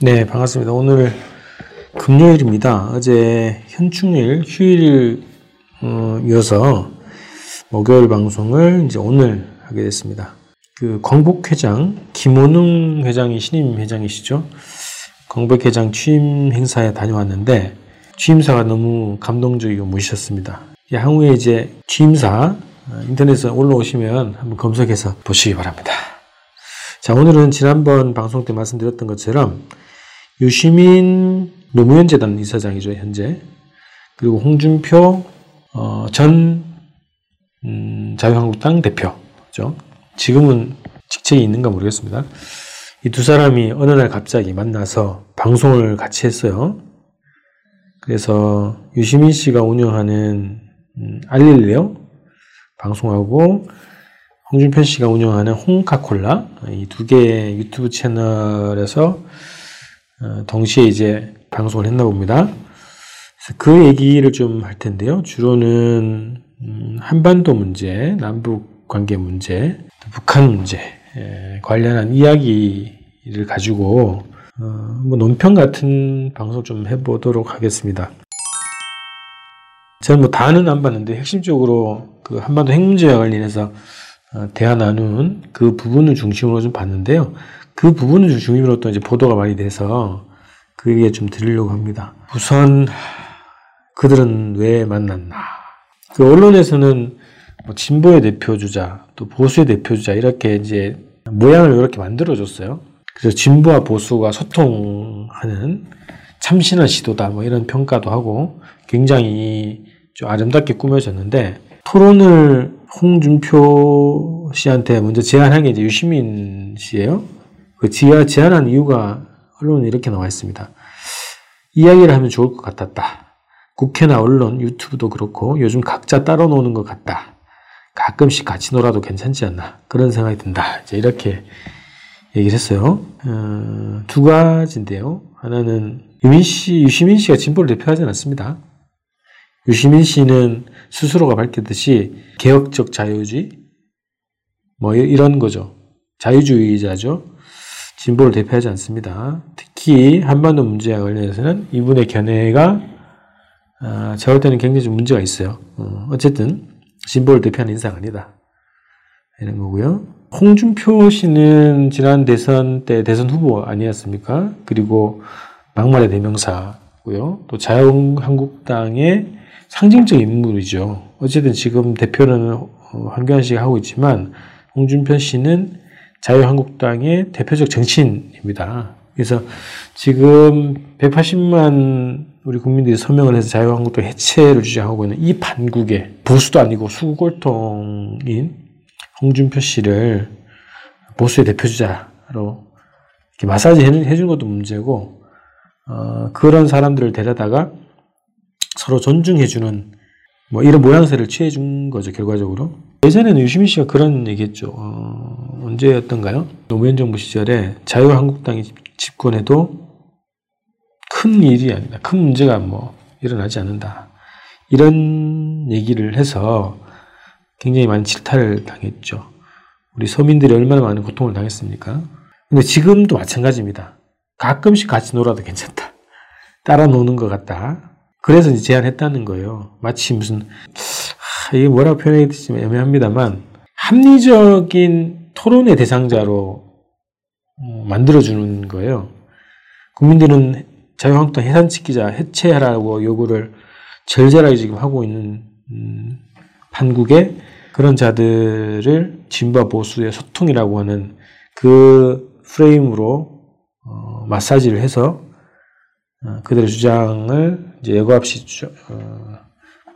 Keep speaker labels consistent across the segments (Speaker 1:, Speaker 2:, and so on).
Speaker 1: 네, 반갑습니다. 오늘 금요일입니다. 어제 현충일 휴일을 어, 이어서 목요일 방송을 이제 오늘 하게 됐습니다. 그 광복 회장 김원웅 회장이 신임 회장이시죠. 광복 회장 취임 행사에 다녀왔는데 취임사가 너무 감동적이고 멋있었습니다. 향후에 이제 취임사 어, 인터넷에 올라오시면 한번 검색해서 보시기 바랍니다. 자, 오늘은 지난번 방송 때 말씀드렸던 것처럼 유시민 노무현 재단 이사장이죠, 현재. 그리고 홍준표 어, 전 음, 자유한국당 대표죠. 지금은 직책이 있는가 모르겠습니다. 이 두 사람이 어느 날 갑자기 만나서 방송을 같이 했어요. 그래서 유시민 씨가 운영하는 음, 알릴레오 방송하고 홍준표 씨가 운영하는 홍카콜라 이 두 개의 유튜브 채널에서 어, 동시에 이제 방송을 했나 봅니다. 그 얘기를 좀 할 텐데요. 주로는 음, 한반도 문제, 남북 관계 문제, 북한 문제 관련한 이야기를 가지고 어, 뭐 논평 같은 방송 좀 해보도록 하겠습니다. 저는 뭐 다는 안 봤는데 핵심적으로 그 한반도 핵 문제와 관련해서 어, 대화 나눈 그 부분을 중심으로 좀 봤는데요. 그 부분을 중심으로 또 이제 보도가 많이 돼서 그게 좀 드리려고 합니다. 우선 그들은 왜 만났나? 그 언론에서는 뭐 진보의 대표주자, 또 보수의 대표주자 이렇게 이제 모양을 이렇게 만들어줬어요. 그래서 진보와 보수가 소통하는 참신한 시도다 뭐 이런 평가도 하고 굉장히 좀 아름답게 꾸며졌는데 토론을 홍준표 씨한테 먼저 제안한 게 이제 유시민 씨예요. 그 제안한 이유가 언론에 이렇게 나와 있습니다. 이야기를 하면 좋을 것 같았다. 국회나 언론, 유튜브도 그렇고 요즘 각자 따로 노는 것 같다. 가끔씩 같이 놀아도 괜찮지 않나. 그런 생각이 든다. 이제 이렇게 얘기를 했어요. 어, 두 가지인데요. 하나는 유민 씨, 유시민 씨가 진보를 대표하지 않았습니다. 유시민 씨는 스스로가 밝혔듯이 개혁적 자유주의 뭐 이런 거죠. 자유주의자죠. 진보를 대표하지 않습니다. 특히 한반도 문제와 관련해서는 이분의 견해가 어, 제가 볼 때는 굉장히 좀 문제가 있어요. 어, 쨌든 진보를 대표하는 인사가 아니다. 이런 거고요. 홍준표 씨는 지난 대선 때 대선 후보 아니었습니까? 그리고 막말의 대명사고요. 또 자유한국당의 상징적 인물이죠. 어쨌든 지금 대표는 어, 한교안 씨가 하고 있지만 홍준표 씨는 자유한국당의 대표적 정치인입니다. 그래서 지금 180만 우리 국민들이 서명을 해서 자유한국당 해체를 주장하고 있는 이 반국에 보수도 아니고 수골통인 홍준표 씨를 보수의 대표주자로 이렇게 마사지 해준 것도 문제고 어, 그런 사람들을 데려다가 서로 존중해주는 뭐 이런 모양새를 취해준 거죠 결과적으로. 예전에는 유시민 씨가 그런 얘기했죠. 어, 언제였던가요? 노무현 정부 시절에 자유한국당이 집권해도 큰 일이 아니다. 큰 문제가 뭐 일어나지 않는다. 이런 얘기를 해서 굉장히 많은 질타를 당했죠. 우리 서민들이 얼마나 많은 고통을 당했습니까? 근데 지금도 마찬가지입니다. 가끔씩 같이 놀아도 괜찮다. 따라 노는 것 같다 그래서 이제 제안했다는 거예요. 마치 무슨 하, 이게 뭐라고 표현하기 좀 애매합니다만 합리적인 토론의 대상자로 어, 만들어주는 거예요. 국민들은 자유한국당 해산시키자 해체하라고 요구를 절절하게 지금 하고 있는 음, 판국에 그런 자들을 진보 보수의 소통이라고 하는 그 프레임으로 어, 마사지를 해서 어, 그들의 주장을 이제 예고 없이 주, 어,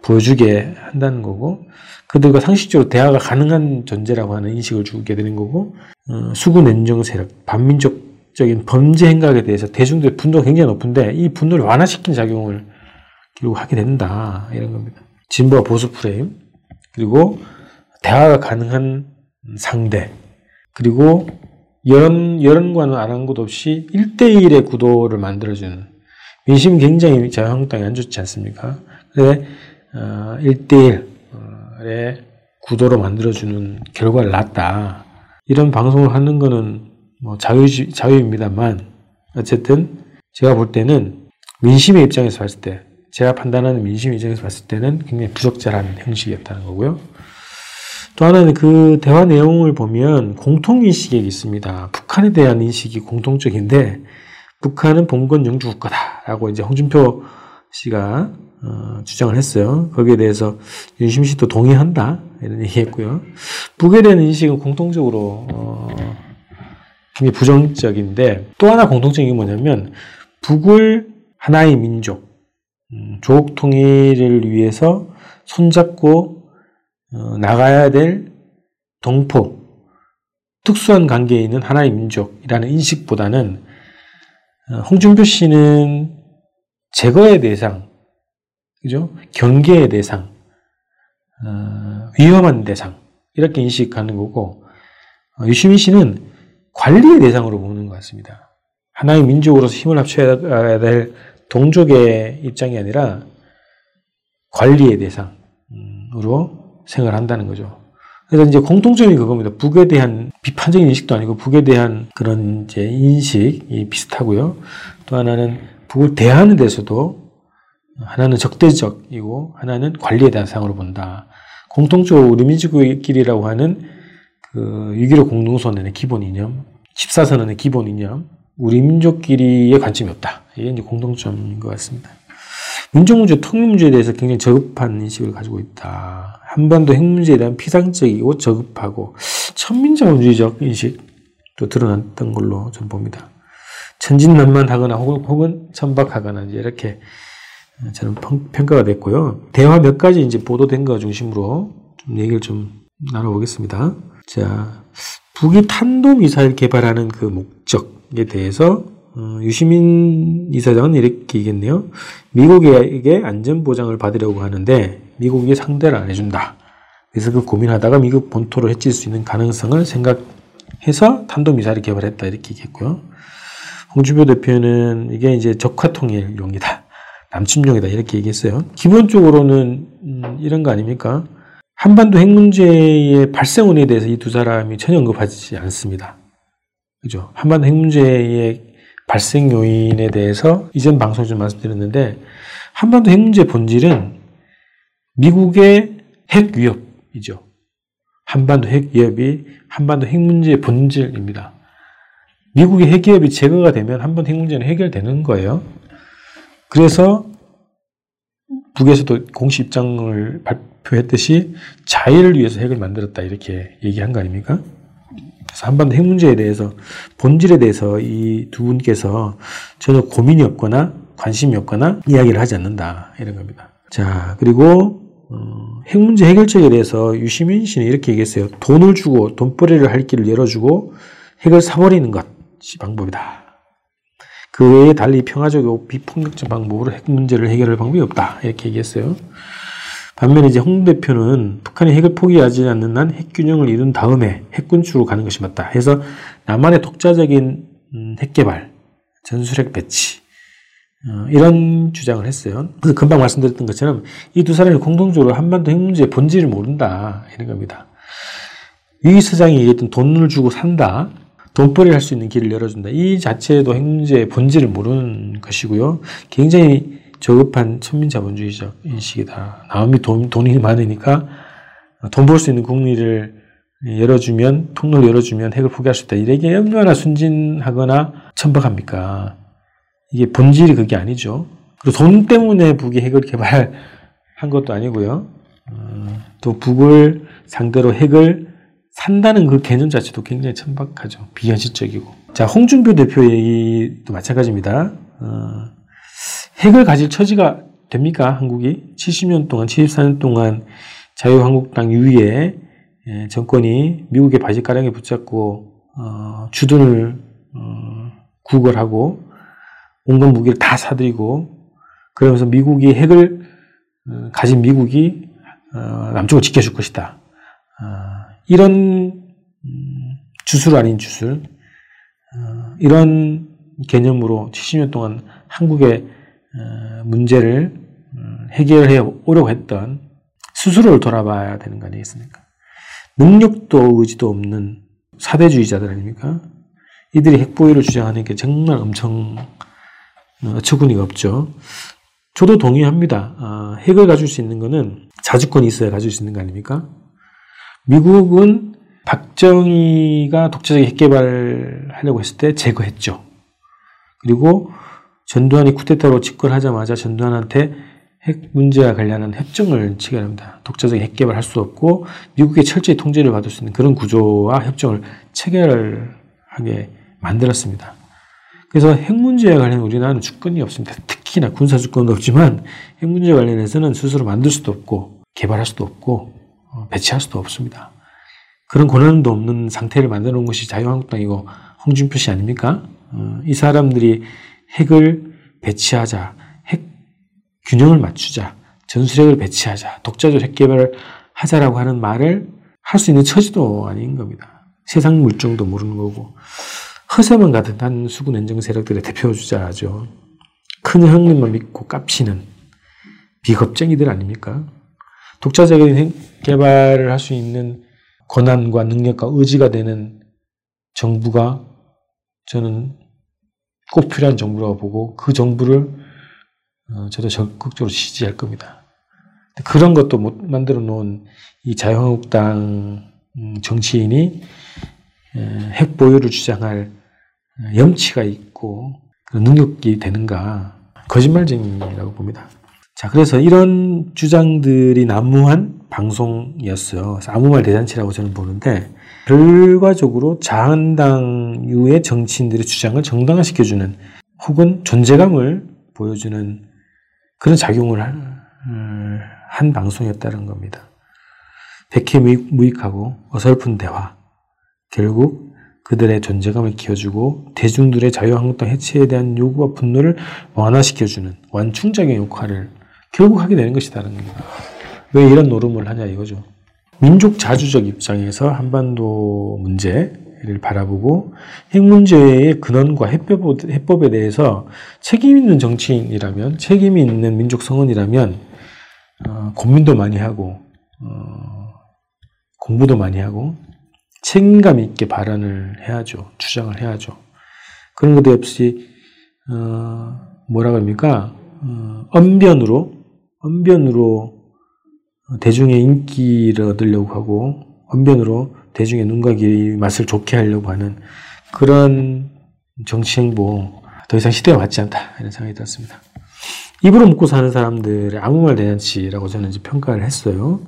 Speaker 1: 보여주게 한다는 거고 그들과 상식적으로 대화가 가능한 존재라고 하는 인식을 주게 되는 거고 어, 수구 냉정 세력 반민족적인 범죄 행각에 대해서 대중들의 분노가 굉장히 높은데 이 분노를 완화시킨 작용을 결국 하게 된다 이런 겁니다. 진보와 보수 프레임 그리고 대화가 가능한 상대 그리고 여론, 여론과는 것 없이 1대1의 구도를 만들어주는 민심 굉장히 자유한국당이 안 좋지 않습니까? 그래, 어, 1대1의 구도로 만들어주는 결과를 낳았다. 이런 방송을 하는 거는 뭐 자유, 자유입니다만, 어쨌든 제가 볼 때는 민심의 입장에서 봤을 때 제가 판단하는 민심의 입장에서 봤을 때는 굉장히 부적절한 형식이었다는 거고요. 또 하나는 그 대화 내용을 보면 공통인식이 있습니다. 북한에 대한 인식이 공통적인데 북한은 봉건 영주 국가다라고 이제 홍준표 씨가 어, 주장을 했어요. 거기에 대해서 윤심 씨도 동의한다 이런 얘기했고요. 북에 대한 인식은 공통적으로 어, 굉장히 부정적인데 또 하나 공통적인 게 뭐냐면 북을 하나의 민족, 음, 조국 통일을 위해서 손잡고 어, 나가야 될 동포, 특수한 관계에 있는 하나의 민족이라는 인식보다는 어, 홍준표 씨는 제거의 대상, 그죠? 경계의 대상, 어, 위험한 대상 이렇게 인식하는 거고 어, 유시민 씨는 관리의 대상으로 보는 것 같습니다. 하나의 민족으로서 힘을 합쳐야 될 동족의 입장이 아니라 관리의 대상으로 생각을 한다는 거죠. 그래서 이제 공통점이 그겁니다. 북에 대한 비판적인 인식도 아니고 북에 대한 그런 이제 인식이 비슷하고요. 또 하나는 북을 대하는 데서도 하나는 적대적이고 하나는 관리의 대상으로 본다. 공통적으로 우리 민족끼리라고 하는 그 6.15 공동선언의 기본 이념, 14선언의 기본 이념, 우리 민족끼리의 관점이 없다. 이게 이제 공통점인 것 같습니다. 민족 문제, 통일 문제에 대해서 굉장히 저급한 인식을 가지고 있다. 한반도 핵 문제에 대한 피상적이고 저급하고 천민자본주의적 인식도 드러났던 걸로 좀 봅니다. 천진난만하거나 혹은, 혹은 천박하거나 이제 이렇게 저는 평가가 됐고요. 대화 몇 가지 이제 보도된 거 중심으로 좀 얘기를 좀 나눠보겠습니다. 자, 북이 탄도미사일 개발하는 그 목적에 대해서 어, 유시민 이사장은 이렇게 얘기했네요. 미국에게 안전보장을 받으려고 하는데 미국이 상대를 안 해준다. 그래서 그 고민하다가 미국 본토로 해칠 수 있는 가능성을 생각해서 탄도미사일을 개발했다. 이렇게 얘기했고요. 홍준표 대표는 이게 이제 적화통일용이다. 남침용이다. 이렇게 얘기했어요. 기본적으로는 음, 이런 거 아닙니까? 한반도 핵 문제의 발생원에 대해서 이 두 사람이 전혀 언급하지 않습니다. 그죠? 한반도 핵 문제의 발생 요인에 대해서 이전 방송에서 말씀드렸는데 한반도 핵 문제의 본질은 미국의 핵 위협이죠. 한반도 핵 위협이 한반도 핵 문제의 본질입니다. 미국의 핵 위협이 제거가 되면 한반도 핵 문제는 해결되는 거예요. 그래서 북에서도 공식 입장을 발표했듯이 자유를 위해서 핵을 만들었다 이렇게 얘기한 거 아닙니까? 그래서 한반도 핵 문제에 대해서 본질에 대해서 이 두 분께서 전혀 고민이 없거나 관심이 없거나 이야기를 하지 않는다 이런 겁니다. 자 그리고 어, 핵 문제 해결책에 대해서 유시민 씨는 이렇게 얘기했어요. 돈을 주고 돈벌이를 할 길을 열어주고 핵을 사버리는 것이 방법이다. 그 외에 달리 평화적이고 비폭력적 방법으로 핵 문제를 해결할 방법이 없다. 이렇게 얘기했어요. 반면에 이제 홍 대표는 북한이 핵을 포기하지 않는 한 핵균형을 이룬 다음에 핵군축으로 가는 것이 맞다. 해서 남한의 독자적인 음, 핵개발, 전술핵 배치, 어, 이런 주장을 했어요. 그래서 금방 말씀드렸던 것처럼 이 두 사람이 공동적으로 한반도 핵 문제의 본질을 모른다. 이런 겁니다. 위 서장이 얘기했던 돈을 주고 산다. 돈벌이 할수 있는 길을 열어준다. 이 자체도 핵 문제의 본질을 모르는 것이고요. 굉장히 저급한 천민자본주의적 인식이다. 남이 돈, 돈이 많으니까 돈 벌 수 있는 국리를 열어주면, 통로를 열어주면 핵을 포기할 수 있다. 이게 얼마나 순진하거나 천박합니까? 이게 본질이 그게 아니죠. 그리고 돈 때문에 북이 핵을 개발한 것도 아니고요. 어, 또 북을 상대로 핵을 산다는 그 개념 자체도 굉장히 천박하죠. 비현실적이고. 자, 홍준표 대표 얘기도 마찬가지입니다. 어, 핵을 가질 처지가 됩니까? 한국이 70년 동안, 74년 동안 자유한국당 위에 예, 정권이 미국의 바지가랑에 붙잡고 어, 주둔을 어, 구걸하고 온갖 무기를 다 사들이고 그러면서 미국이 핵을 어, 가진 미국이 어, 남쪽을 지켜줄 것이다. 어, 이런 음, 주술 아닌 주술 어, 이런 개념으로 70년 동안 한국의 어, 문제를 음, 해결해 오려고 했던 스스로를 돌아봐야 되는 거 아니겠습니까? 능력도 의지도 없는 사대주의자들 아닙니까? 이들이 핵보유를 주장하는 게 정말 엄청 어처구니가 없죠. 저도 동의합니다. 아, 핵을 가질 수 있는 거는 자주권이 있어야 가질 수 있는 거 아닙니까? 미국은 박정희가 독자적 핵 개발하려고 했을 때 제거했죠. 그리고 전두환이 쿠데타로 집권하자마자 전두환한테 핵 문제와 관련한 협정을 체결합니다. 독자적 핵 개발 할 수 없고 미국의 철저히 통제를 받을 수 있는 그런 구조와 협정을 체결하게 만들었습니다. 그래서 핵 문제와 관련 우리나라는 주권이 없습니다. 특히나 군사 주권도 없지만 핵 문제 관련해서는 스스로 만들 수도 없고 개발할 수도 없고 어, 배치할 수도 없습니다. 그런 권한도 없는 상태를 만들어 놓은 것이 자유한국당이고 홍준표 씨 아닙니까? 어, 이 사람들이 핵을 배치하자, 핵 균형을 맞추자, 전술핵을 배치하자, 독자적 핵 개발을 하자라고 하는 말을 할 수 있는 처지도 아닌 겁니다. 세상 물정도 모르는 거고 허세만 가득 한 수군 엔정 세력들의 대표 주자죠. 큰 형님만 믿고 깝치는 비겁쟁이들 아닙니까? 독자적인 핵 개발을 할 수 있는 권한과 능력과 의지가 되는 정부가 저는 꼭 필요한 정부라고 보고 그 정부를 어, 저도 적극적으로 지지할 겁니다. 그런 것도 못 만들어 놓은 이 자유한국당 음, 정치인이 핵 보유를 주장할 염치가 있고 능력이 되는가 거짓말쟁이라고 봅니다. 자, 그래서 이런 주장들이 난무한 방송이었어요. 아무 말 대잔치라고 저는 보는데 결과적으로 자한당 유의 정치인들의 주장을 정당화시켜주는 혹은 존재감을 보여주는 그런 작용을 한 방송이었다는 겁니다. 백해 무익하고 어설픈 대화. 결국 그들의 존재감을 키워주고 대중들의 자유한국당 해체에 대한 요구와 분노를 완화시켜주는 완충작용 역할을 결국 하게 되는 것이다는 겁니다. 왜 이런 노름을 하냐 이거죠. 민족 자주적 입장에서 한반도 문제를 바라보고 핵 문제의 근원과 해법, 해법에 대해서 책임 있는 정치인이라면 책임 있는 민족 성원이라면 어, 고민도 많이 하고 어, 공부도 많이 하고 책임감 있게 발언을 해야죠. 주장을 해야죠. 그런 것 없이 어, 뭐라고 합니까? 어, 언변으로 언변으로 대중의 인기를 얻으려고 하고 언변으로 대중의 눈과 귀 맛을 좋게 하려고 하는 그런 정치 행보 더 이상 시대가 맞지 않다 이런 생각이 들었습니다. 입으로 먹고 사는 사람들의 아무 말 대잔치라고 저는 이제 평가를 했어요.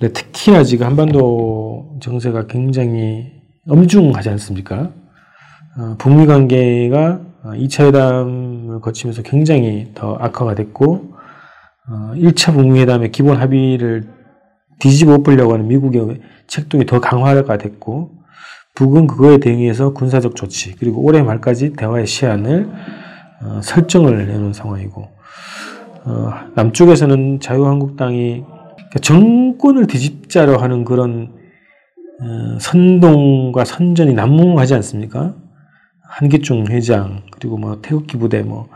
Speaker 1: 특히나 지금 한반도 정세가 굉장히 엄중하지 않습니까? 어, 북미 관계가 2차 회담을 거치면서 굉장히 더 악화가 됐고 어, 1차 북미회담의 기본 합의를 뒤집어 엎으려고 하는 미국의 책동이 더 강화가 됐고 북은 그거에 대응해서 군사적 조치 그리고 올해 말까지 대화의 시한을 어, 설정을 내놓은 상황이고 어, 남쪽에서는 자유한국당이 그러니까 정권을 뒤집자려 하는 그런 어, 선동과 선전이 난무하지 않습니까? 한기중 회장 그리고 뭐 태극기 부대 뭐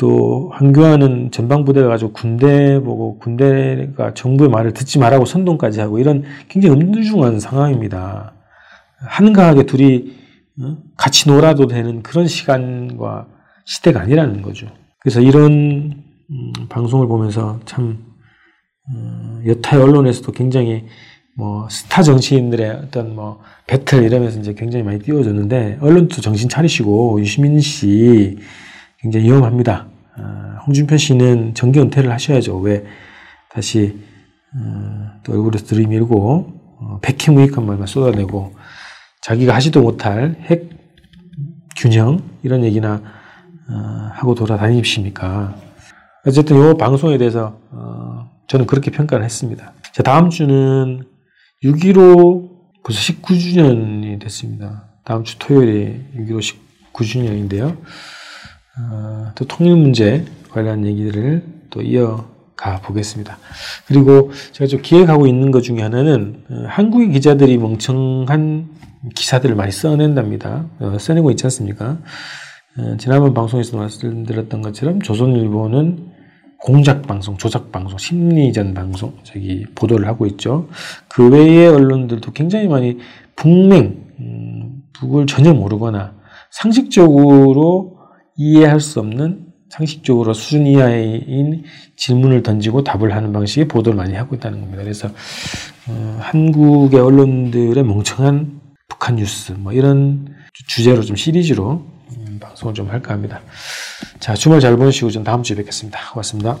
Speaker 1: 또 한교안은 전방부대가 가지고 군대 보고 군대가 정부의 말을 듣지 말라고 선동까지 하고 이런 굉장히 엄중한 상황입니다. 한가하게 둘이 어, 같이 놀아도 되는 그런 시간과 시대가 아니라는 거죠. 그래서 이런 음, 방송을 보면서 참 어, 여타의 언론에서도 굉장히 뭐 스타 정치인들의 어떤 뭐 배틀 이러면서 이제 굉장히 많이 띄워졌는데 언론도 정신 차리시고 유시민 씨 굉장히 위험합니다. 어, 홍준표 씨는 정기 은퇴를 하셔야죠. 왜 다시 어, 또 얼굴에서 들이밀고 어, 백해 무익한 말만 쏟아내고 자기가 하지도 못할 핵 균형 이런 얘기나 하고 돌아다니십니까? 어쨌든 이 방송에 대해서 저는 그렇게 평가를 했습니다. 자, 다음 주는 6.15 벌써 19주년이 됐습니다. 다음 주 토요일에 6.15 19주년인데요. 어, 또 통일 문제 관련 얘기들을 또 이어가 보겠습니다. 그리고 제가 좀 기획하고 있는 것 중에 하나는 어, 한국의 기자들이 멍청한 기사들을 많이 써낸답니다. 어, 써내고 있지 않습니까? 지난번 방송에서 말씀드렸던 것처럼 조선일보는 공작 방송, 조작 방송, 심리전 방송, 저기 보도를 하고 있죠. 그 외의 언론들도 굉장히 많이 북맹, 음, 북을 전혀 모르거나 상식적으로 이해할 수 없는 상식적으로 수준 이하인 질문을 던지고 답을 하는 방식의 보도를 많이 하고 있다는 겁니다. 그래서 어, 한국의 언론들의 멍청한 북한 뉴스 뭐 이런 주제로 좀 시리즈로 음, 방송을 좀 할까 합니다. 자 주말 잘 보내시고 전 다음 주에 뵙겠습니다. 고맙습니다.